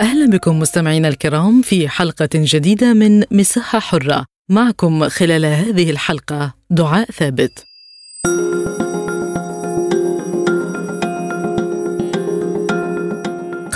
أهلا بكم مستمعينا الكرام في حلقة جديدة من مساحة حرة. معكم خلال هذه الحلقة دعاء ثابت.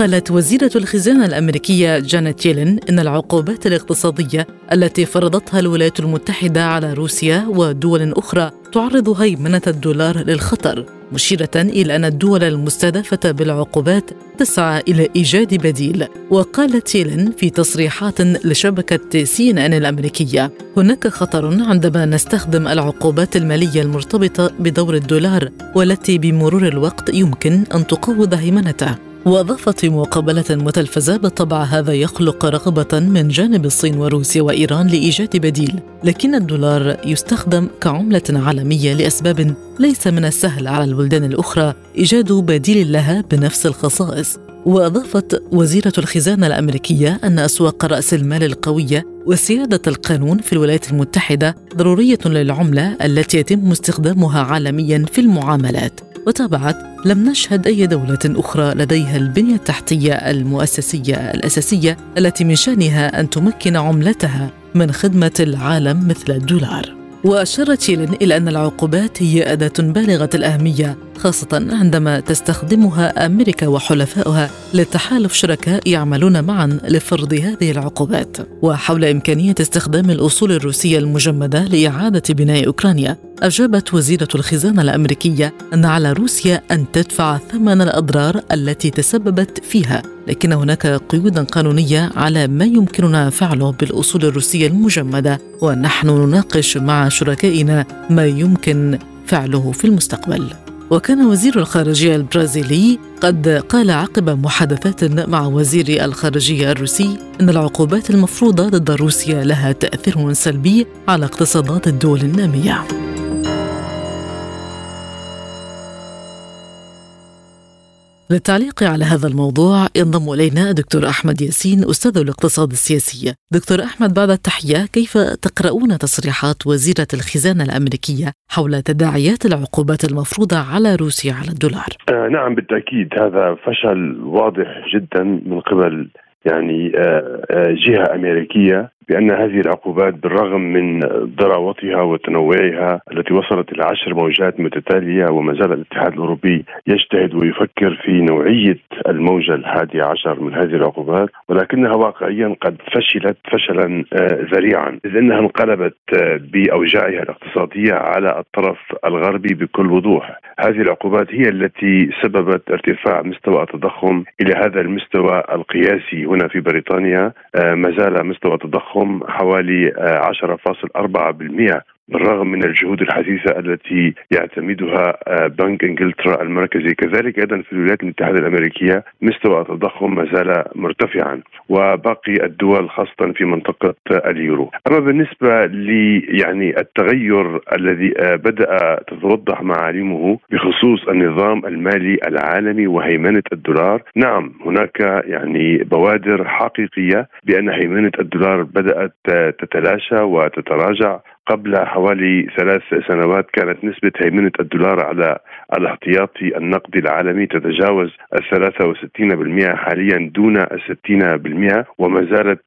قالت وزيرة الخزانة الأمريكية جانيت يلين إن العقوبات الاقتصادية التي فرضتها الولايات المتحدة على روسيا ودول أخرى تعرض هيمنة الدولار للخطر مشيرة إلى أن الدول المستهدفة بالعقوبات تسعى إلى إيجاد بديل. وقالت يلين في تصريحات لشبكة سي إن إن الأمريكية هناك خطر عندما نستخدم العقوبات المالية المرتبطة بدور الدولار والتي بمرور الوقت يمكن أن تقوض هيمنته. وأضافت في مقابلة متلفزة بالطبع هذا يخلق رغبة من جانب الصين وروسيا وإيران لإيجاد بديل لكن الدولار يستخدم كعملة عالمية لأسباب ليس من السهل على البلدان الأخرى إيجاد بديل لها بنفس الخصائص. وأضافت وزيرة الخزانة الأمريكية أن أسواق رأس المال القوية وسيادة القانون في الولايات المتحدة ضرورية للعملة التي يتم استخدامها عالميا في المعاملات. وتابعت لم نشهد أي دولة أخرى لديها البنية التحتية المؤسسية الأساسية التي من شأنها أن تمكن عملتها من خدمة العالم مثل الدولار. وأشارت يلين إلى أن العقوبات هي أداة بالغة الأهمية خاصة عندما تستخدمها أمريكا وحلفائها لتحالف شركاء يعملون معا لفرض هذه العقوبات. وحول إمكانية استخدام الأصول الروسية المجمدة لإعادة بناء أوكرانيا أجابت وزيرة الخزانة الأمريكية أن على روسيا أن تدفع ثمن الأضرار التي تسببت فيها لكن هناك قيودا قانونية على ما يمكننا فعله بالأصول الروسية المجمدة ونحن نناقش مع شركائنا ما يمكن فعله في المستقبل. وكان وزير الخارجية البرازيلي قد قال عقب محادثات مع وزير الخارجية الروسي أن العقوبات المفروضة ضد روسيا لها تأثير سلبي على اقتصادات الدول النامية. للتعليق على هذا الموضوع ينضم إلينا دكتور أحمد ياسين أستاذ الاقتصاد السياسي. دكتور أحمد بعد التحية كيف تقرؤون تصريحات وزيرة الخزانة الأمريكية حول تداعيات العقوبات المفروضة على روسيا على الدولار؟ آه نعم بالتأكيد هذا فشل واضح جدا من قبل يعني آه آه جهة أمريكية بأن هذه العقوبات بالرغم من ضراوتها وتنوعها التي وصلت إلى عشر موجات متتالية وما زال الاتحاد الأوروبي يجتهد ويفكر في نوعية الموجة الحادية عشر من هذه العقوبات ولكنها واقعيا قد فشلت فشلا ذريعا. إذ أنها انقلبت بأوجاعها الاقتصادية على الطرف الغربي بكل وضوح. هذه العقوبات هي التي سببت ارتفاع مستوى التضخم إلى هذا المستوى القياسي هنا في بريطانيا ما زال مستوى التضخم التضخم حوالي 10.4% بالرغم من الجهود الحثيثة التي يعتمدها بنك إنجلترا المركزي. كذلك أيضا في الولايات المتحدة الأمريكية مستوى التضخم ما زال مرتفعا وباقي الدول خاصة في منطقة اليورو. أما بالنسبة ل يعني التغير الذي بدأ تتوضح معالمه بخصوص النظام المالي العالمي وهيمنة الدولار نعم هناك يعني بوادر حقيقية بأن هيمنة الدولار بدأت تتلاشى وتتراجع قبل حوالي ثلاث سنوات كانت نسبة هيمنة الدولار على الاحتياطي النقدي العالمي تتجاوز وستين بالمئة حاليا دون الستين بالمئة وما زالت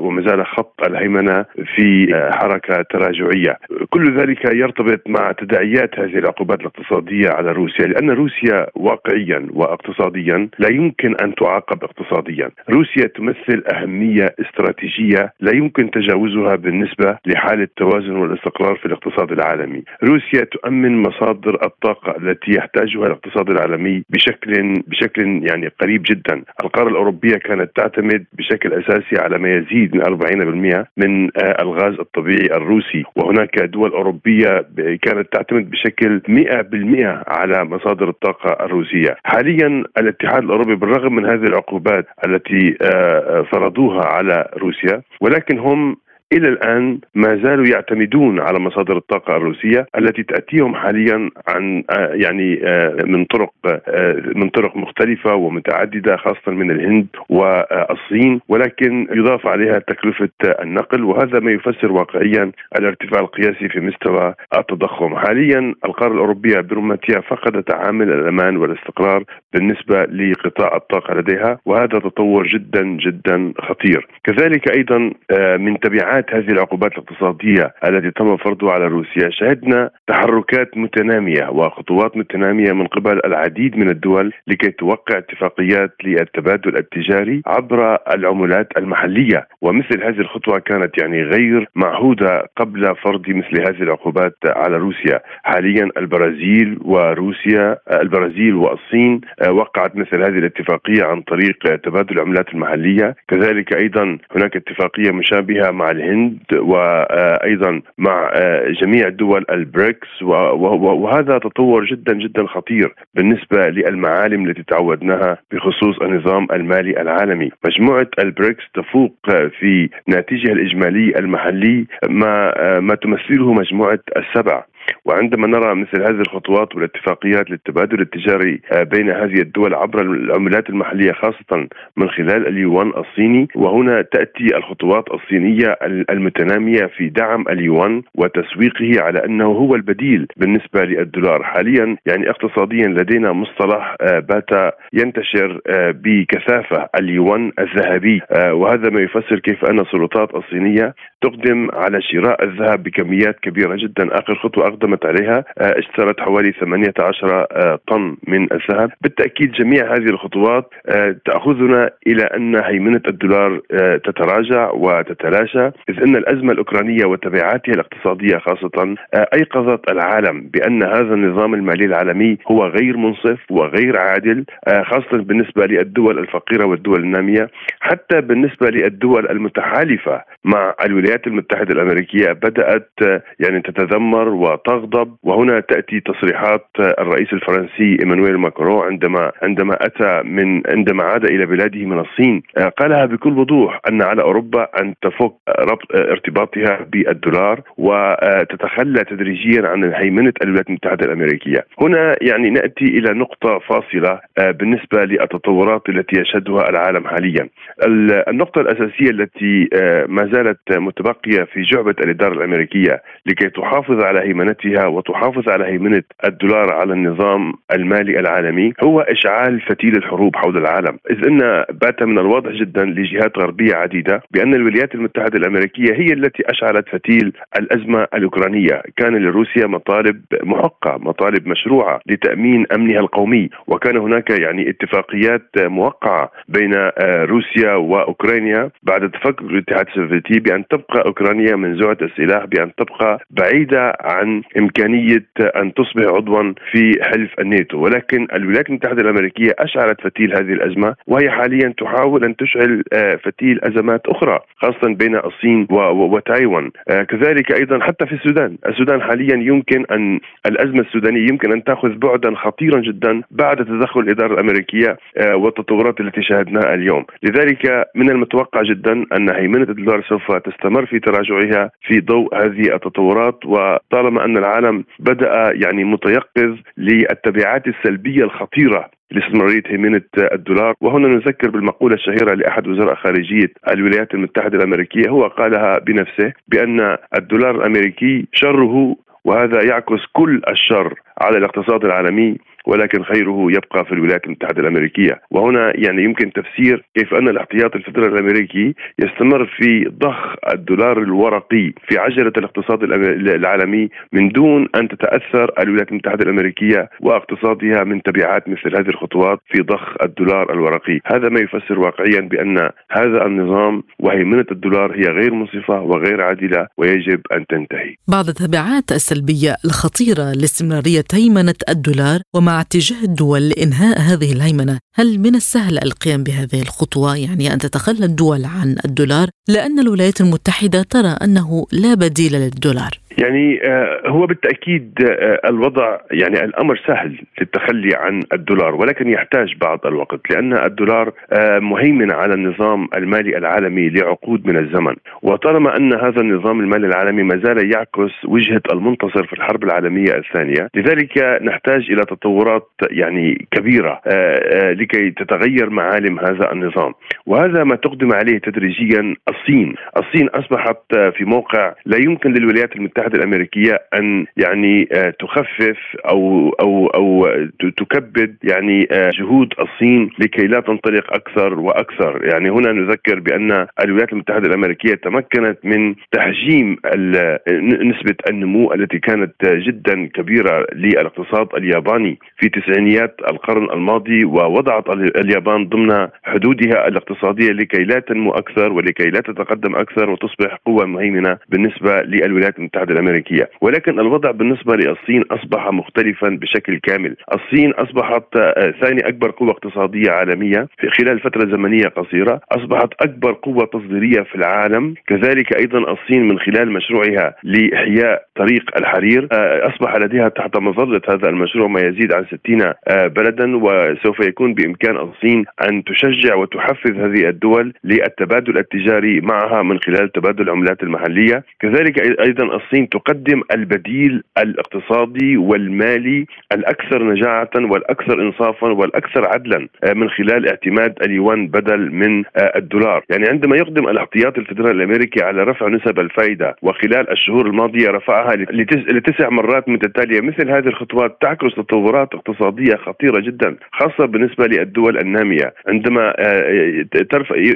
وما زال خط الهيمنة في حركة تراجعية. كل ذلك يرتبط مع تداعيات هذه العقوبات الاقتصادية على روسيا لأن روسيا واقعيا واقتصاديا لا يمكن أن تعاقب اقتصاديا. روسيا تمثل أهمية استراتيجية لا يمكن تجاوزها بالنسبة لحالة توازن والاستقرار في الاقتصاد العالمي. روسيا تؤمن مصادر الطاقة التي يحتاجها الاقتصاد العالمي بشكل بشكل يعني قريب جدا. القارة الأوروبية كانت تعتمد بشكل أساسي على ما يزيد من 40% من الغاز الطبيعي الروسي. وهناك دول أوروبية كانت تعتمد بشكل 100% على مصادر الطاقة الروسية. حاليا الاتحاد الأوروبي بالرغم من هذه العقوبات التي فرضوها على روسيا ولكن هم إلى الآن ما زالوا يعتمدون على مصادر الطاقة الروسية التي تأتيهم حاليا عن آه، يعني آه، من طرق آه، من طرق مختلفة ومتعددة خاصة من الهند والصين ولكن يضاف عليها تكلفة النقل وهذا ما يفسر واقعيا الارتفاع القياسي في مستوى التضخم. حاليا القارة الأوروبية برمتها فقدت عامل الأمان والاستقرار بالنسبة لقطاع الطاقة لديها وهذا تطور جدا جدا خطير. كذلك أيضا من تبعات هذه العقوبات الاقتصادية التي تم فرضها على روسيا شهدنا تحركات متنامية وخطوات متنامية من قبل العديد من الدول لكي توقع اتفاقيات للتبادل التجاري عبر العملات المحلية. ومثل هذه الخطوة كانت يعني غير معهودة قبل فرض مثل هذه العقوبات على روسيا. حاليا البرازيل وروسيا البرازيل والصين وقعت مثل هذه الاتفاقية عن طريق تبادل العملات المحلية. كذلك أيضا هناك اتفاقية مشابهة مع الهند وأيضا مع جميع دول البريكس وهذا تطور جدا جدا خطير بالنسبة للمعالم التي تعودناها بخصوص النظام المالي العالمي. مجموعة البريكس تفوق في ناتجها الإجمالي المحلي ما ما تمثله مجموعة السبع. وعندما نرى مثل هذه الخطوات والاتفاقيات للتبادل التجاري آه، بين هذه الدول عبر العملات المحلية خاصة من خلال اليوان الصيني وهنا تأتي الخطوات الصينية المتنامية في دعم اليوان وتسويقه على أنه هو البديل بالنسبة للدولار. حاليا يعني اقتصاديا لدينا مصطلح آه، بات ينتشر آه، بكثافة اليوان الذهبي. وهذا ما يفسر كيف أن السلطات الصينية تقدم على شراء الذهب بكميات كبيرة جدا. آخر خطوة اقدمت عليها آه، اشترت حوالي 18 آه، طن من الذهب. بالتأكيد جميع هذه الخطوات آه، تأخذنا إلى أن هيمنة الدولار تتراجع وتتلاشى إذ أن الأزمة الأوكرانية وتبعاتها الاقتصادية خاصة أيقظت العالم بأن هذا النظام المالي العالمي هو غير منصف وغير عادل خاصة بالنسبة للدول الفقيرة والدول النامية. حتى بالنسبة للدول المتحالفة مع الولايات المتحدة الأمريكية بدأت يعني تتذمر وتغضب وهنا تأتي تصريحات الرئيس الفرنسي إيمانويل ماكرون عندما عندما أتى من عندما عاد إلى بلاده من الصين قالها بكل وضوح أن على أوروبا أن تفك ربط ارتباطها بالدولار وتتخلى تدريجيا عن هيمنه الولايات المتحدة الأمريكية. هنا يعني نأتي إلى نقطة فاصلة بالنسبة للتطورات التي يشهدها العالم حاليا. النقطة الأساسية التي ما زالت متبقية في جعبة الإدارة الأمريكية لكي تحافظ على هيمنتها وتحافظ على هيمنة الدولار على النظام المالي العالمي هو إشعال فتيل الحروب حول العالم، إذ إن بات من الواضح جدا لجهات غربية عديدة بأن الولايات المتحدة الأمريكية هي التي أشعلت فتيل الأزمة الأوكرانية، كان لروسيا مطالب محقة، مطالب مشروعة لتأمين أمنها القومي، وكان هناك يعني اتفاقيات موقعة بين روسيا وأوكرانيا بعد تفكك الاتحاد السوفيتي بأن تبقى أوكرانيا منزوعة السلاح بأن تبقى بعيدة عن امكانيه أن تصبح عضوا في حلف الناتو. ولكن الولايات المتحدة الأمريكية اشعلت فتيل هذه الأزمة وهي حاليا تحاول أن تشعل آه، فتيل أزمات أخرى خاصه بين الصين وتايوان. آه، كذلك أيضا حتى في السودان. السودان حاليا يمكن أن الأزمة السودانية يمكن أن تأخذ بعدا خطيرا جدا بعد تدخل الإدارة الأمريكية آه، والتطورات التي شاهدناها اليوم. لذلك من المتوقع جدا أن هيمنة الدولار سوف تستمر في تراجعها في ضوء هذه التطورات وطالما أن العالم بدأ يعني متيقظ للتبعات السلبية الخطيرة لاستمرارية هيمنة الدولار. وهنا نذكر بالمقولة الشهيرة لأحد وزراء خارجية الولايات المتحدة الأمريكية. هو قالها بنفسه بأن الدولار الأمريكي شره وهذا يعكس كل الشر على الاقتصاد العالمي. ولكن خيره يبقى في الولايات المتحدة الأمريكية. وهنا يعني يمكن تفسير كيف أن الاحتياط الفدرالي الأمريكي يستمر في ضخ الدولار الورقي في عجلة الاقتصاد العالمي من دون أن تتأثر الولايات المتحدة الأمريكية واقتصادها من تبعات مثل هذه الخطوات في ضخ الدولار الورقي. هذا ما يفسر واقعيا بأن هذا النظام وهيمنة الدولار هي غير منصفة وغير عادلة ويجب أن تنتهي. بعض التبعات السلبية الخطيرة لاستمرارية هيمنة الدولار ومع مع اتجاه الدول لإنهاء هذه الهيمنة. هل من السهل القيام بهذه الخطوة؟ يعني أن تتخلى الدول عن الدولار لأن الولايات المتحدة ترى أنه لا بديل للدولار. يعني آه، هو بالتأكيد آه، الوضع يعني الأمر سهل للتخلي عن الدولار ولكن يحتاج بعض الوقت لأن الدولار آه، مهيمن على النظام المالي العالمي لعقود من الزمن. وطالما أن هذا النظام المالي العالمي ما زال يعكس وجهة المنتصر في الحرب العالمية الثانية لذلك نحتاج إلى تطورات يعني كبيرة لكي تتغير معالم هذا النظام. وهذا ما تقدم عليه تدريجيا الصين. الصين أصبحت في موقع لا يمكن للولايات المتحدة الأمريكية أن يعني آه، تخفف أو أو أو تكبد يعني آه، جهود الصين لكي لا تنطلق أكثر وأكثر. يعني هنا نذكر بأن الولايات المتحدة الأمريكية تمكنت من تحجيم نسبة النمو التي كانت جدا كبيرة للاقتصاد الياباني. في تسعينيات القرن الماضي ووضعت اليابان ضمن حدودها الاقتصادية لكي لا تنمو أكثر ولكي لا تتقدم أكثر وتصبح قوة مهيمنة بالنسبة للولايات المتحدة الأمريكية. ولكن الوضع بالنسبة للصين أصبح مختلفا بشكل كامل. الصين أصبحت آه، ثاني أكبر قوة اقتصادية عالمية في خلال فترة زمنية قصيرة. أصبحت أكبر قوة تصديرية في العالم. كذلك أيضا الصين من خلال مشروعها لإحياء طريق الحرير آه، أصبح لديها تحت مظلة هذا المشروع ما يزيد عن 60 آه، بلدا. وسوف يكون بإمكان الصين أن تشجع وتحفز هذه الدول للتبادل التجاري معها من خلال تبادل العملات المحلية. كذلك أيضا الصين تقدم البديل الاقتصادي والمالي الأكثر نجاعة والأكثر إنصافا والأكثر عدلا آه، من خلال اعتماد اليوان بدل من آه، الدولار، يعني عندما يقدم الاحتياطي الفدرالي الأمريكي على رفع نسب الفائده وخلال الشهور الماضية رفعها لتسع مرات متتالية، مثل هذه الخطوات تعكس تطورات اقتصادية خطيرة جدا خاصة بالنسبة للدول النامية، عندما آه،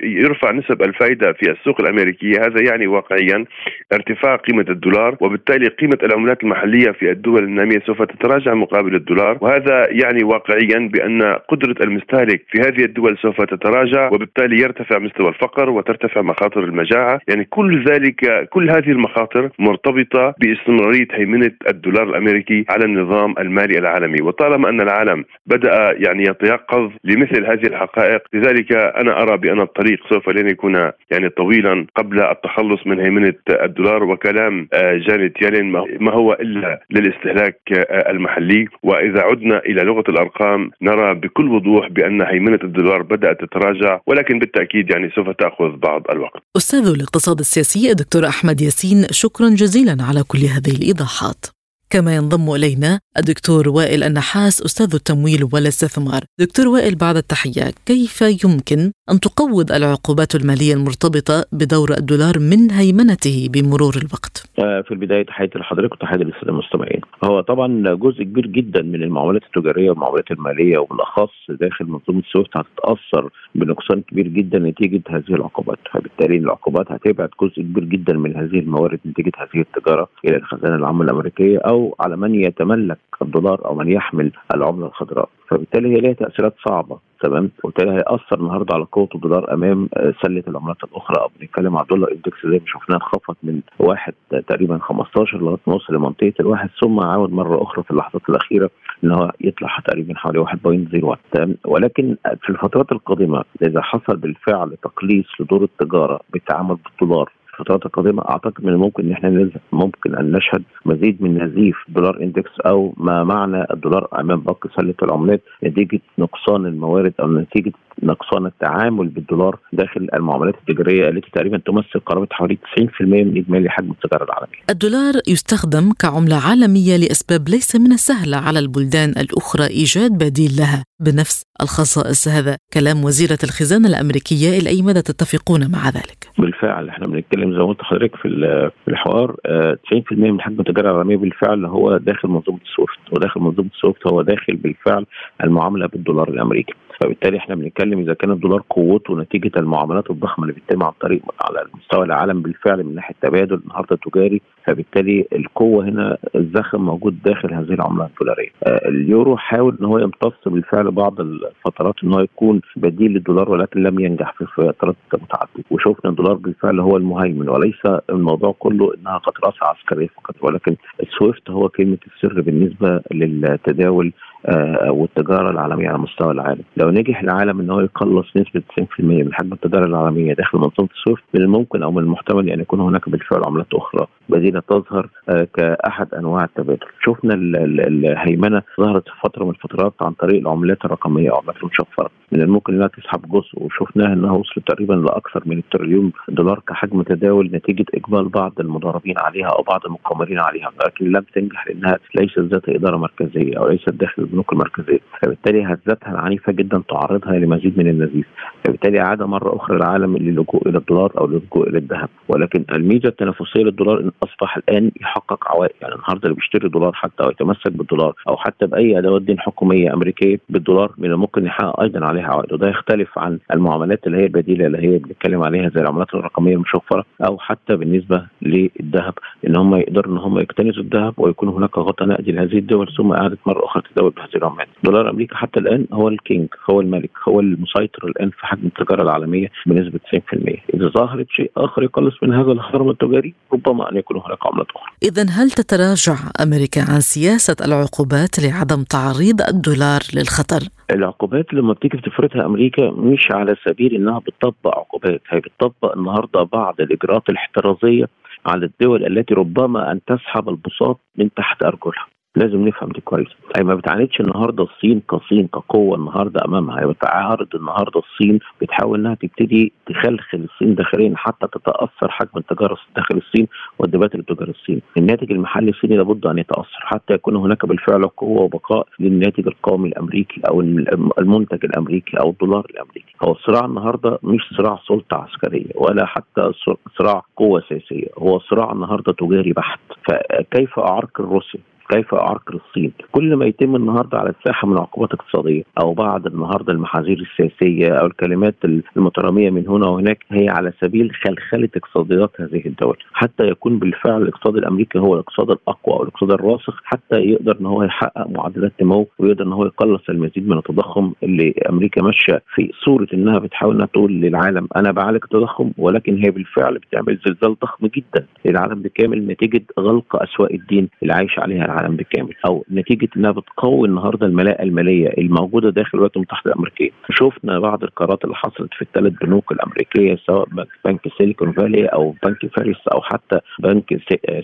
يرفع نسب الفائده في السوق الأمريكية هذا يعني واقعيا ارتفاع قيمة الدولار وبالتالي قيمة العملات المحلية في الدول النامية سوف تتراجع مقابل الدولار. وهذا يعني واقعيا بأن قدرة المستهلك في هذه الدول سوف تتراجع وبالتالي يرتفع مستوى الفقر وترتفع مخاطر المجاعة. يعني كل ذلك كل هذه المخاطر مرتبطة باستمرارية هيمنة الدولار الأمريكي على النظام المالي العالمي. وطالما أن العالم بدأ يعني يتيقظ لمثل هذه الحقائق لذلك أنا أرى بأن الطريق سوف لن يكون يعني طويلا قبل التخلص من هيمنة الدولار وكلام آه، جانيت يلين ما هو إلا للاستهلاك آه، المحلي وإذا عدنا إلى لغة الأرقام نرى بكل وضوح بأن هيمنة الدولار بدأت تتراجع ولكن بالتأكيد يعني سوف تأخذ بعض الوقت. أستاذ الاقتصاد السياسي الدكتور أحمد ياسين شكرا جزيلا على كل هذه الإيضاحات. كما ينضم إلينا الدكتور وائل النحاس أستاذ التمويل والاستثمار. دكتور وائل بعد التحية، كيف يمكن أن تقوض العقوبات المالية المرتبطة بدور الدولار من هيمنته بمرور الوقت؟ آه، في البداية تحياتي لحضرتك وتحياتي للسادة المستمعين. هو طبعا جزء كبير جدا من المعاملات التجارية والمعاملات المالية وبالأخص داخل منظومة سويفت هتتأثر بنقصان كبير جدا نتيجة هذه العقوبات، فبالتالي العقوبات هتبعد جزء كبير جدا من هذه الموارد نتيجة هذه التجارة إلى الخزانة العامة الأمريكية أو على من يتملك الدولار أو من يحمل العملة الخضراء. فبالتالي هي لها تأثيرات صعبة تمام؟ وبالتالي هيأثر النهارده على قوة الدولار أمام آه، سلة العملات الأخرى. أو بنتكلم على ال Dollar Index زي ما شفناه انخفض من واحد تقريبا 15 لغاية ما وصل لمنطقة الواحد ثم عاود مرة أخرى في اللحظات الأخيرة إن هو يطلع تقريبا حوالي 1.01 تمام؟ ولكن في الفترات القادمة إذا حصل بالفعل تقليص لدور التجارة بالتعامل بالدولار الفترات القادمه أعتقد من الممكن إن إحنا ممكن أن نشهد مزيد من نزيف دولار إندكس أو ما معنى الدولار أمام باقي سلة العملات نتيجة نقصان الموارد أو نتيجة نقصان التعامل بالدولار داخل المعاملات التجارية التي تقريبا تمثل قرابة حوالي 90% من إجمالي حجم التجارة العالمية. الدولار يستخدم كعملة عالمية لإسباب ليس من السهل على البلدان الأخرى إيجاد بديل لها بنفس الخصائص هذا كلام وزيرة الخزانة الأمريكية إلى أي مدى تتفقون مع ذلك؟ بالفعل. إحنا بنتكلم زي ما قلت لحضرتك في الحوار 90% آه، من حجم التجارة العالمية بالفعل هو داخل منظومة السويفت وداخل منظومة السويفت هو داخل بالفعل المعاملة بالدولار الأمريكي. فبالتالي إحنا بنتكلم إذا كان الدولار قوته نتيجة المعاملات الضخمة اللي بتتم عن طريق على مستوى العالم بالفعل من ناحية تبادل النهارده تجاري فبالتالي القوة هنا الزخم موجود داخل هذه العملة الدولارية. آه، اليورو حاول إن هو يمتص بالفعل بعض الفترات إن هو يكون بديل للدولار ولكن لم ينجح في فترات متعددة وشفنا الدولار بالفعل هو المهيمن وليس الموضوع كله إنها قدرات عسكرية فقط ولكن السويفت هو كلمة السر بالنسبة للتداول والتجارة العالمية على مستوى العالم. لو نجح العالم إن هو يقلص نسبة 90% من حجم التجارة العالمية داخل منظومه السويفت من الممكن أو من المحتمل أن يكون هناك بالفعل عملات أخرى. بديله تظهر آه، كأحد أنواع التبادل. شفنا الهيمنة ظهرت في فترة من الفترات عن طريق العملات الرقمية أو العملات المشفره من الممكن إنها تسحب جزء وشفناها إنها وصلت تقريبا لأكثر من التريليون دولار كحجم تداول نتيجة إقبال بعض المضاربين عليها أو بعض المقامرين عليها لكن لم تنجح لأنها ليست ذات إدارة مركزية أو ليست داخل البنوك المركزية. فبالتالي هزتها العنيفة جدا تعرضها لمزيد من النزيف. فبالتالي عاد مرة أخرى العالم للجوء إلى الدولار أو للجوء إلى الذهب. ولكن الميزة التنافسية للدولار إن أصبح الآن يحقق عوائد يعني النهارده اللي بيشتري دولار حتى أو يتمسك بالدولار أو حتى بأي أدوات دين حكومية أمريكية بالدولار من الممكن يحقق أيضا عليها عوائد وده يختلف عن المعاملات اللي هي البديلة اللي هي بنتكلم عليها زي العملات الرقمية المشفره أو حتى بالنسبة للذهب إن هم يقدروا إن هم يكتنزوا الذهب ويكون هناك غطاء نقدي لهذه الدول ثم إعادة مرة أخرى تداول بهذه العملات. دولار أمريكا حتى الآن هو الكينج هو الملك هو المسيطر الآن في حجم التجارة العالمية بنسبة 90% إذا ظهرت شيء آخر يقلص من هذا الخرم التجاري ربما أن يكون هناك عملات أخرى. اذا هل تتراجع أمريكا عن سياسة العقوبات لعدم تعريض الدولار للخطر؟ العقوبات لما بتيجي بتفرضها أمريكا مش على سبيل إنها بتطبق عقوبات هي بتطبق النهارده بعض الإجراءات الاحترازية على الدول التي ربما أن تسحب البساط من تحت أرجلها. لازم نفهم دي كويس. هي ما بتعاندش النهارده الصين كصين كقوة النهارده أمامها هي بتعارض النهارده الصين بتحاول إنها تبتدي تخلخل الصين داخليا حتى تتأثر حجم التجارة داخل الصين والدبات لتجار الصين. الناتج المحلي الصيني لابد أن يتأثر حتى يكون هناك بالفعل قوة وبقاء للناتج القومي الأمريكي أو المنتج الأمريكي أو الدولار الأمريكي. هو الصراع النهارده مش صراع سلطة عسكرية ولا حتى صراع قوة سياسية هو صراع النهارده تجاري بحت. فكيف اعرقل روسيا كيف اعرقل الصين؟ كل ما يتم النهارده على الساحة من عقوبات اقتصادية أو بعض النهارده المحاذير السياسية أو الكلمات المترامية من هنا وهناك هي على سبيل خلخلة اقتصاديات هذه الدول. حتى يكون بالفعل الاقتصاد الأمريكي هو الاقتصاد الأقوى أو الاقتصاد الراسخ حتى يقدر إن هو يحقق معدلات نمو ويقدر إن هو يقلص المزيد من التضخم اللي أمريكا ماشية في صورة إنها بتحاول إنها تقول للعالم أنا بعالج التضخم ولكن هي بالفعل بتعمل زلزال ضخم جدا. للعالم بالكامل نتيجة غلق أسواق الدين اللي عايش عليها العالم. بالكامل أو نتيجة إنها بتقوي النهارده الملاءة المالية الموجودة داخل الولايات المتحدة الأمريكية. شفنا بعض القرارات اللي حصلت في الثلاث بنوك الأمريكية سواء بنك سيليكون فالي أو بنك فيرست أو حتى بنك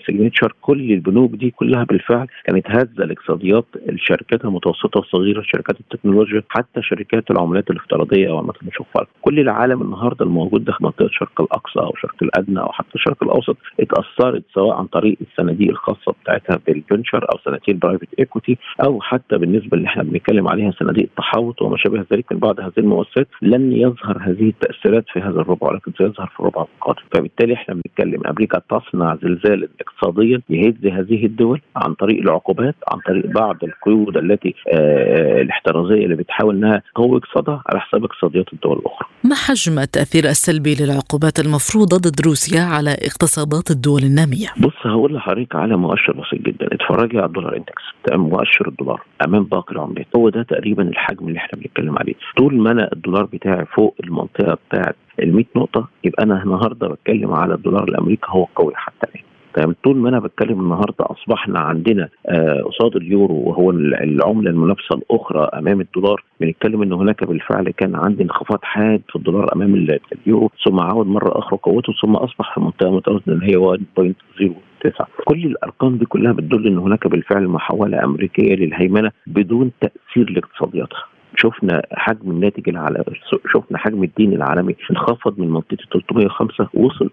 سيجنتشر. كل البنوك دي كلها بالفعل كانت هزه لاقتصاديات الشركات المتوسطة والصغيرة شركات التكنولوجيا حتى شركات العملات الافتراضية أو العملات المشفره كل العالم النهارده الموجود داخل منطقة الشرق الأقصى أو الشرق الأدنى أو حتى الشرق الأوسط اتأثرت سواء عن طريق الصناديق الخاصة بتاعتها بال venture أو صناديق ال private equity أو حتى بالنسبة اللي إحنا بنتكلم عليها صناديق التحوط وما شابه ذلك من بعض هذه المؤسسات لن يظهر هذه التأثيرات في هذا الربع ولكن سيظهر في الربع القادم فبالتالي إحنا بنتكلم أمريكا تصنع زلزالا اقتصاديا يهز هذه الدول عن طريق العقوبات عن طريق بعض القيود التي آه الاحترازية اللي بتحاول إنها تقوي اقتصادها على حساب اقتصاديات الدول الأخرى. ما حجم التأثير السلبي للعقوبات المفروضه ضد روسيا على اقتصادات الدول النامية؟ بص هقول لحضرتك على مؤشر بسيط جدا اتفرجي على الدولار اندكس مؤشر الدولار امام باقي العملات. هو ده تقريبا الحجم اللي إحنا بنتكلم عليه. طول ما أنا الدولار بتاعي فوق المنطقة بتاعت ال 100 نقطة يبقى أنا النهارده بتكلم على الدولار الامريكي هو قوي حتى الآن. تمام. طول ما أنا بتكلم النهارده أصبحنا عندنا قصاد آه اليورو وهو العملة المنافسة الأخرى أمام الدولار بنتكلم إن هناك بالفعل كان عندي انخفاض حاد في الدولار أمام اليورو ثم عود مرة أخرى قوته ثم أصبح في منطقه متوازنه هي 1.0 تسعة كل الأرقام دي كلها بتدل إن هناك بالفعل محاولة أمريكية للهيمنة بدون تأثير لاقتصادياتها. شفنا حجم الناتج العالمي شفنا حجم الدين العالمي انخفض من منطقة 305 وصل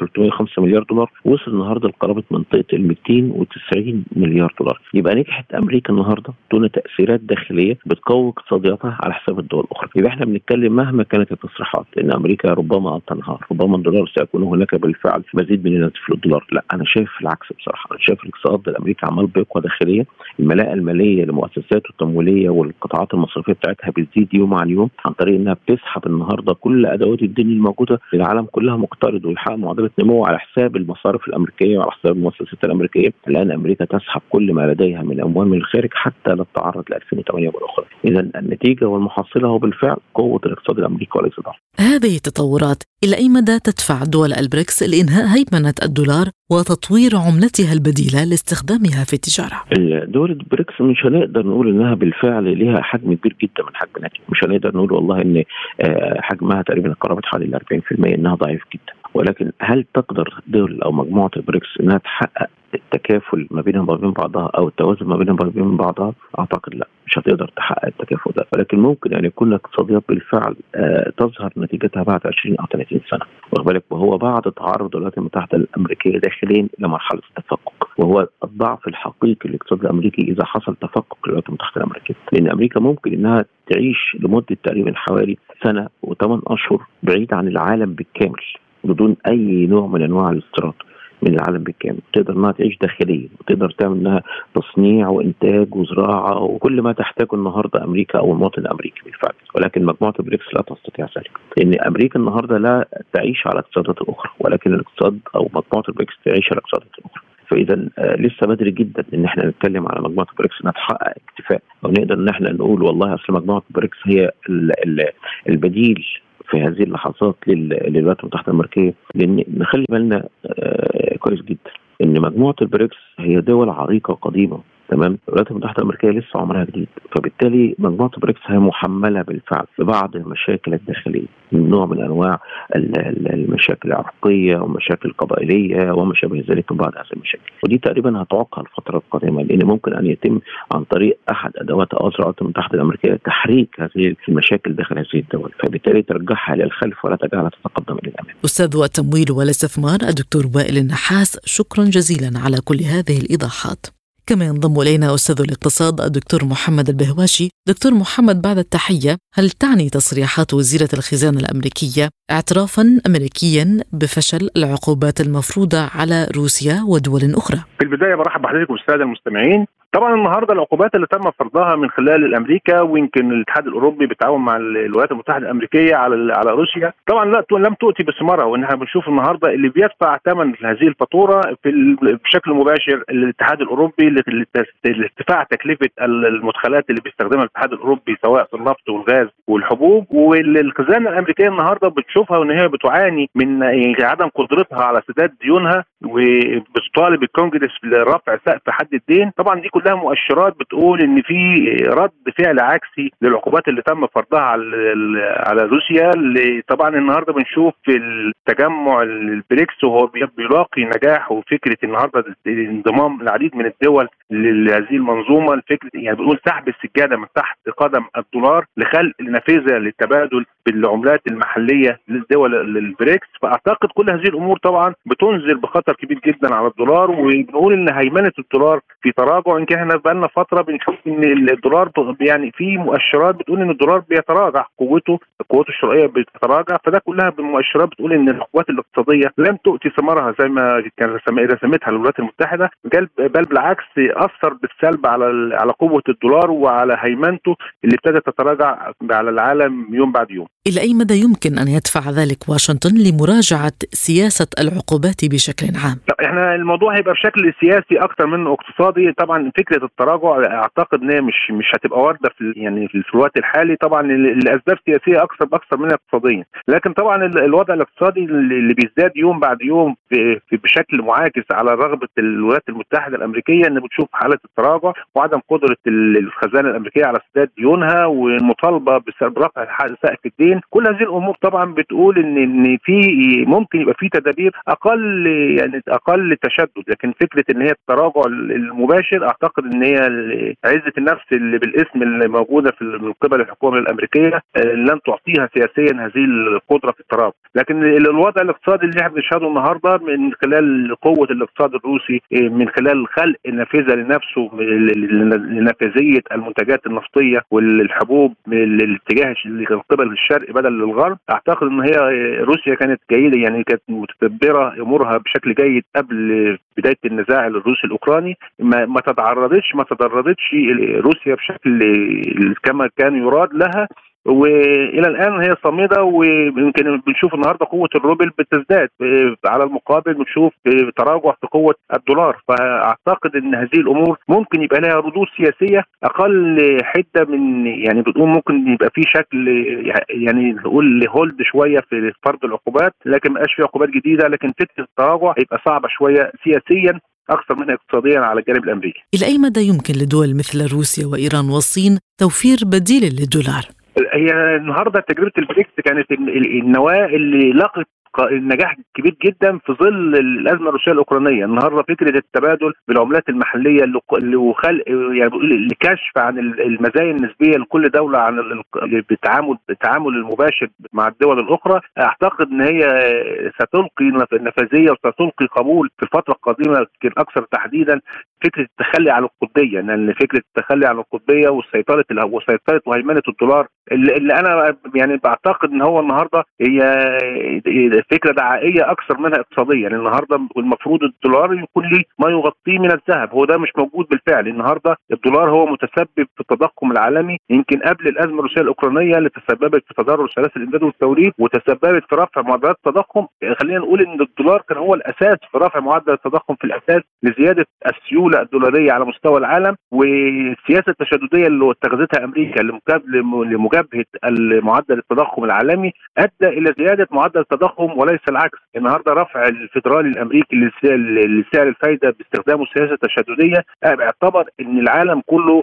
305 مليار دولار وصل النهارده لقرابة منطقة ال 290 مليار دولار. يبقى نجحت أمريكا النهارده دون تأثيرات داخلية بتقوي اقتصادياتها على حساب الدول الأخرى. يبقى إحنا بنتكلم مهما كانت التصريحات إن أمريكا ربما تنهار ربما الدولار سيكون هناك بالفعل مزيد من النزف للدولار. لا أنا شايف العكس بصراحة. أنا شايف الاقتصاد الأمريكي عمال بيقوى داخليا الملاءة المالية لمؤسساته التمويلية والقطاعات المصرفيه بتاعتها بتزيد يوم عن يوم عن طريق إنها بتسحب النهارده كل أدوات الدين الموجودة في العالم كلها مقترض ويحقق معدلات نمو على حساب المصارف الأمريكية وعلى حساب المؤسسات الأمريكية. الآن أمريكا تسحب كل ما لديها من أموال من الخارج حتى لا تتعرض ل 2008 مره أخرى اذا النتيجة والمحصلة هو بالفعل قوة الاقتصاد الأمريكي وليس ضعف هذه التطورات إلى أي مدى تدفع دول البريكس لإنهاء هيمنة الدولار؟ وتطوير عملتها البديلة لاستخدامها في التجارة. دول البريكس مش هنقدر نقول إنها بالفعل لها حجم كبير جدا من حجم ناتج مش هنقدر نقول والله إن آه، حجمها تقريبا قرابه حوالي 40% إنها ضعيف جدا. ولكن هل تقدر دول أو مجموعة البريكس إنها تحقق التكافل ما بينهم وبين بعضها أو التوازن ما بينهم وبين بعضها أعتقد لا مش هتقدر تحقق التكافل ده. ولكن ممكن أن يكون لك اقتصاديات بالفعل آه تظهر نتيجتها بعد 20 أو 30 سنة. واخد بالك؟ وهو بعد تعرض الولايات المتحده الامريكيه داخليا لمرحلة التفكك وهو الضعف الحقيقي للاقتصاد الأمريكي إذا حصل تفكك للولايات المتحده الامريكيه لأن أمريكا ممكن إنها تعيش لمدة تقريبا حوالي سنة وثمان أشهر بعيد عن العالم بالكامل بدون أي نوع من أنواع الاستيراد. من العالم بالكامل. تقدر إنها تعيش داخليا وتقدر تعمل انها تصنيع وإنتاج وزراعة وكل ما تحتاجه النهارده أمريكا أو المواطن الأمريكي بالفعل. ولكن مجموعة البريكس لا تستطيع ذلك. لأن أمريكا النهارده لا تعيش على الاقتصادات الاخرى ولكن الاقتصاد أو مجموعة البريكس تعيش على الاقتصادات الاخرى فإذا آه لسه بدري جدا إن إحنا نتكلم على مجموعة البريكس انها تحقق اكتفاء أو نقدر إن إحنا نقول والله أصل مجموعة البريكس هي البديل في هذه اللحظات للولايات المتحدة الأمريكية لأن نخلي بالنا آه كويس جدا إن مجموعة البريكس هي دول عريقة قديمة. تمام الولايات المتحدة الأمريكية لسه عمرها جديد فبالتالي مجموعة بريكس هي محملة بالفعل ببعض المشاكل الداخلية من نوع من أنواع المشاكل العرقية ومشاكل قبائلية وما شابه ذلك من بعض هذه المشاكل ودي تقريبا هتعوقها الفترة القادمة لأن ممكن أن يتم عن طريق أحد أدوات اذرع الولايات المتحدة الأمريكية تحريك هذه المشاكل داخل هذه الدول فبالتالي ترجعها للخلف ولا تجعلها تتقدم إلى الأمام. أستاذ التمويل والاستثمار الدكتور وائل النحاس شكرا جزيلا على كل هذه الإيضاحات. كما ينضم إلينا أستاذ الاقتصاد الدكتور محمد البهواشي. دكتور محمد بعد التحية هل تعني تصريحات وزيرة الخزانة الأمريكية اعترافا أمريكيا بفشل العقوبات المفروضة على روسيا ودول أخرى؟ في البداية برحب بحضرتك والسادة المستمعين. طبعا النهارده العقوبات اللي تم فرضها من خلال الأمريكا ويمكن الاتحاد الأوروبي بالتعاون مع الولايات المتحدة الأمريكية على على روسيا طبعا لا لم تؤتي بثمارها وان إحنا بنشوف النهارده اللي بيدفع ثمن هذه الفاتورة بشكل مباشر الاتحاد الأوروبي لارتفاع تكلفة المدخلات اللي بيستخدمها الاتحاد الأوروبي سواء في النفط والغاز والحبوب. والخزانة الأمريكية النهارده بتشوفها إن هي بتعاني من عدم قدرتها على سداد ديونها وبتطالب الكونجرس برفع سقف حد الدين. طبعا دي كلها مؤشرات بتقول إن في رد فعل عكسي للعقوبات اللي تم فرضها على على روسيا اللي طبعا النهارده بنشوف التجمع البريكس وهو بيلاقي نجاح وفكرة النهارده انضمام العديد من الدول لهذه المنظومة. الفكرة يعني بنقول سحب السجادة من تحت قدم الدولار لخلق نافذه للتبادل بالعملات المحلية للدول البريكس. فأعتقد كل هذه الأمور طبعا بتنذر بخطر كبير جدا على الدولار وبنقول إن هيمنة الدولار في تراجع كان إحنا بقالنا فترة بنشوف إن الدولار يعني في مؤشرات بتقول إن الدولار بيتراجع قوته قوته الشرائية بتتراجع فده كلها بالمؤشرات بتقول إن العقوبات الاقتصادية لم تؤتي ثمارها زي ما كان رسمتها الولايات المتحدة بل بالعكس أثر بالسلب على على قوة الدولار وعلى هيمنته اللي ابتدت تتراجع على العالم يوم بعد يوم. إلى أي مدى يمكن أن يدفع ذلك واشنطن لمراجعة سياسة العقوبات بشكل عام؟ إحنا الموضوع هيبقى بشكل سياسي أكثر منه اقتصادي. طبعا فكرة التراجع أعتقد إن هي مش مش هتبقى واردة في يعني في الوقت الحالي. طبعا الأسباب سياسية أكثر باكثر منها اقتصادية. لكن طبعا الوضع الاقتصادي اللي بيزداد يوم بعد يوم في بشكل معاكس على رغبة الولايات المتحدة الأمريكية إن بتشوف حالة التراجع وعدم قدرة الخزانة الأمريكية على سداد ديونها والمطالبة برفع سقف الدين كل هذه الأمور طبعا بتقول ان إن في ممكن يبقى في تدابير أقل يعني أقل تشدد. لكن فكرة إن هي التراجع المباشر أعتقد إن هي عزة النفس اللي بالاسم اللي موجودة في من قبل الحكومة الأمريكية لن تعطيها سياسيا هذه القدرة في التراجع. لكن الوضع الاقتصادي اللي إحنا بنشهده النهارده من خلال قوة الاقتصاد الروسي من خلال خلق نافذه لنفسه لنافذيه المنتجات النفطية والحبوب الاتجاه قبل الشرق بدل للغرب. أعتقد إن هي روسيا كانت جيدة يعني كانت متدبرة أمورها بشكل جيد قبل بداية النزاع الروسي الأوكراني. ما, ما تتعرضتش ما تدربتش روسيا بشكل كما كان يراد لها. والى الان هي صامده ويمكن بنشوف النهارده قوه الروبل بتزداد على المقابل بنشوف تراجع في قوه الدولار فاعتقد ان هذه الأمور ممكن يبقى لها ردود سياسيه أقل حده من يعني بنقول ممكن يبقى في شكل يعني نقول hold شوية في فرض العقوبات لكن ما في عقوبات جديده لكن فكره التراجع هيبقى صعبه شوية سياسيا أكثر منها اقتصاديا على الجانب الأمريكي. إلى أي مدى يمكن لدول مثل روسيا وإيران والصين توفير بديل للدولار؟ هي النهارده تجربة البريكس كانت النواة اللي لقت نجاح كبير جدا في ظل الأزمة الروسية الأوكرانية. النهارده فكرة التبادل بالعملات المحلية اللي وخلق يعني لكشف عن المزايا النسبية لكل دولة عن التعامل التعامل المباشر مع الدول الأخرى. أعتقد إن هي ستلقي نفاذية وستلقي قبول في الفترة القادمة يمكن أكثر تحديدا. فكرة التخلي عن القطبيه لأن فكرة التخلي عن القطبيه وسيطرة وسيطرة وهيمنة الدولار اللي, أنا يعني بعتقد إن هو النهارده هي فكرة دعائية أكثر منها اقتصادية يعني النهارده المفروض الدولار يكون ليه ما يغطيه من الذهب هو ده مش موجود بالفعل النهارده الدولار هو متسبب في التضخم العالمي يمكن قبل الأزمة الروسية الأوكرانية اللي تسببت في تضرر سلاسل الامداد والتوريد وتسببت في رفع معدلات التضخم خلينا نقول إن الدولار كان هو الأساس في رفع معدل التضخم في الأساس لزيادة السيولة الدولاريه على مستوى العالم والسياسة التشددية اللي اتخذتها أمريكا لمجابهة معدل التضخم العالمي أدى إلى زيادة معدل التضخم وليس العكس. النهارده رفع الفدرالي الأمريكي لسعر الفايدة باستخدامه السياسة التشدديه اعتبر إن العالم كله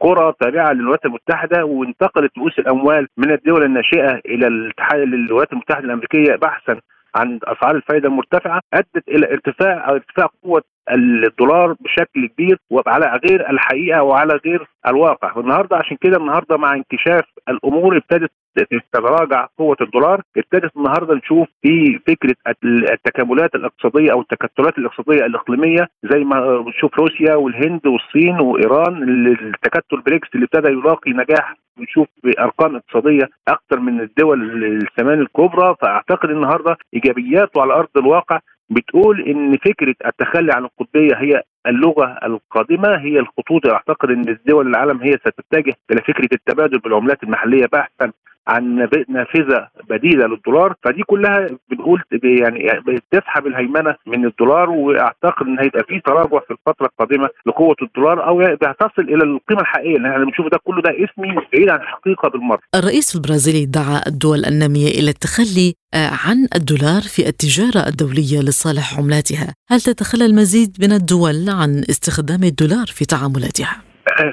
قرى تابعة للولايات المتحدة وانتقلت رؤوس الأموال من الدول الناشئة إلى الاتحاد للولايات المتحدة الأمريكية بحثا عن أسعار الفائده المرتفعة أدت إلى ارتفاع أو ارتفاع قوة الدولار بشكل كبير وعلى غير الحقيقة وعلى غير الواقع. والنهاردة عشان كده النهارده مع انكشاف الأمور ابتدت تتراجع قوة الدولار. ابتدت النهارده نشوف في فكرة التكاملات الاقتصادية أو التكتلات الاقتصادية الإقليمية زي ما بنشوف روسيا والهند والصين وإيران التكتل بريكس اللي ابتدى يلاقي نجاح. بنشوف بارقام اقتصادية أكثر من الدول الثمان الكبرى. فأعتقد النهارده إيجابياته على أرض الواقع بتقول إن فكرة التخلي عن القطبية هي اللغة القادمة هي الخطوط أعتقد إن الدول العالم هي ستتجه إلى فكرة التبادل بالعملات المحلية بحثا عن نافذة بديلة للدولار. فدي كلها بنقول يعني بتسحب الهيمنة من الدولار وأعتقد إن هيبقى في تراجع في الفترة القادمة لقوة الدولار أو هتصل إلى القيمة الحقيقية. لأن إحنا بنشوف ده كله ده اسمي بعيد عن الحقيقة بالمرة. الرئيس البرازيلي دعا الدول النامية إلى التخلي عن الدولار في التجارة الدولية لصالح عملاتها، هل تتخلى المزيد من الدول؟ عن استخدام الدولار في تعاملاتها؟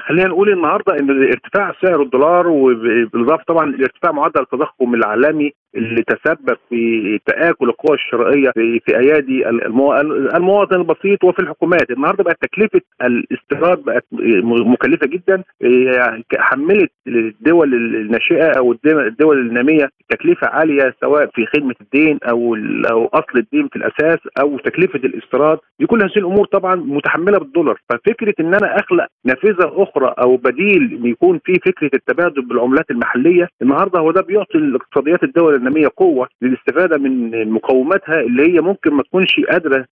خلينا نقول النهارده إن ارتفاع سعر الدولار وبالاضافه طبعا لارتفاع معدل التضخم العالمي اللي تسبب في تآكل القوى الشرائية في, في أيادي المواطن البسيط وفي الحكومات، النهارده بقت تكلفة الاستيراد بقت مكلفة جدا. حملت الدول الناشئة أو الدول النامية تكلفة عالية سواء في خدمة الدين أو أو أصل الدين في الأساس أو تكلفة الاستيراد، دي كل هذه الأمور طبعا متحملة بالدولار، ففكرة إن أنا أخلق نافذة أخرى أو بديل يكون في فكرة التبادل بالعملات المحلية، النهارده هو ده بيعطي الاقتصاديات الدول الناميه قوة للاستفادة من مقوماتها اللي هي ممكن ما تكونش قادرة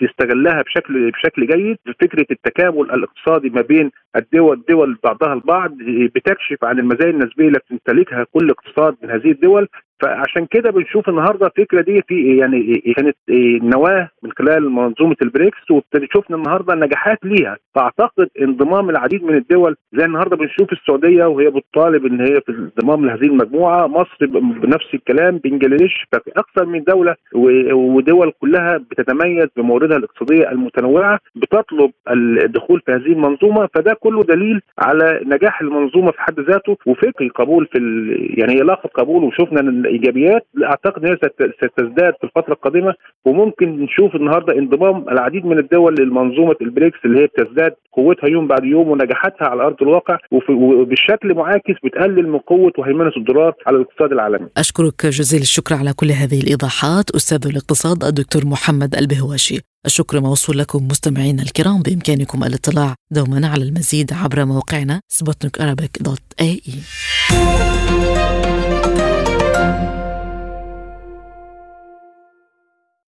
تستغلها بشكل بشكل جيد. فكرة التكامل الاقتصادي ما بين الدول الدول بعضها البعض بتكشف عن المزايا النسبية اللي بتمتلكها كل اقتصاد من هذه الدول. فعشان كده بنشوف النهارده الفكرة دي في يعني كانت نواة من خلال منظومة البريكس وابتدي شفنا النهارده نجاحات ليها. فأعتقد انضمام العديد من الدول زي النهارده بنشوف السعودية وهي بتطالب إن هي في الانضمام لهذه المجموعة. مصر بنفس الكلام بنجلاديش. ففي أكثر من دولة ودول كلها بتتميز بمواردها الاقتصادية المتنوعة بتطلب الدخول في هذه المنظومة. فده كله دليل على نجاح المنظومة في حد ذاته وفكر قبول في يعني هي لاقت قبول. وشفنا ان الايجابيات أعتقد ان هي ستزداد في الفترة القادمة وممكن نشوف النهارده انضمام العديد من الدول لمنظومة البريكس اللي هي بتزداد قوتها يوم بعد يوم ونجاحاتها على أرض الواقع وبالشكل معاكس بتقلل من قوة وهيمنة الدولار على الاقتصاد العالمي. أشكرك جزيل الشكر على كل هذه الإيضاحات أستاذ الاقتصاد الدكتور محمد البهواشي. الشكر موصول لكم مستمعينا الكرام بإمكانكم الاطلاع دوما على المزيد عبر موقعنا سبوتنيك دوت اي.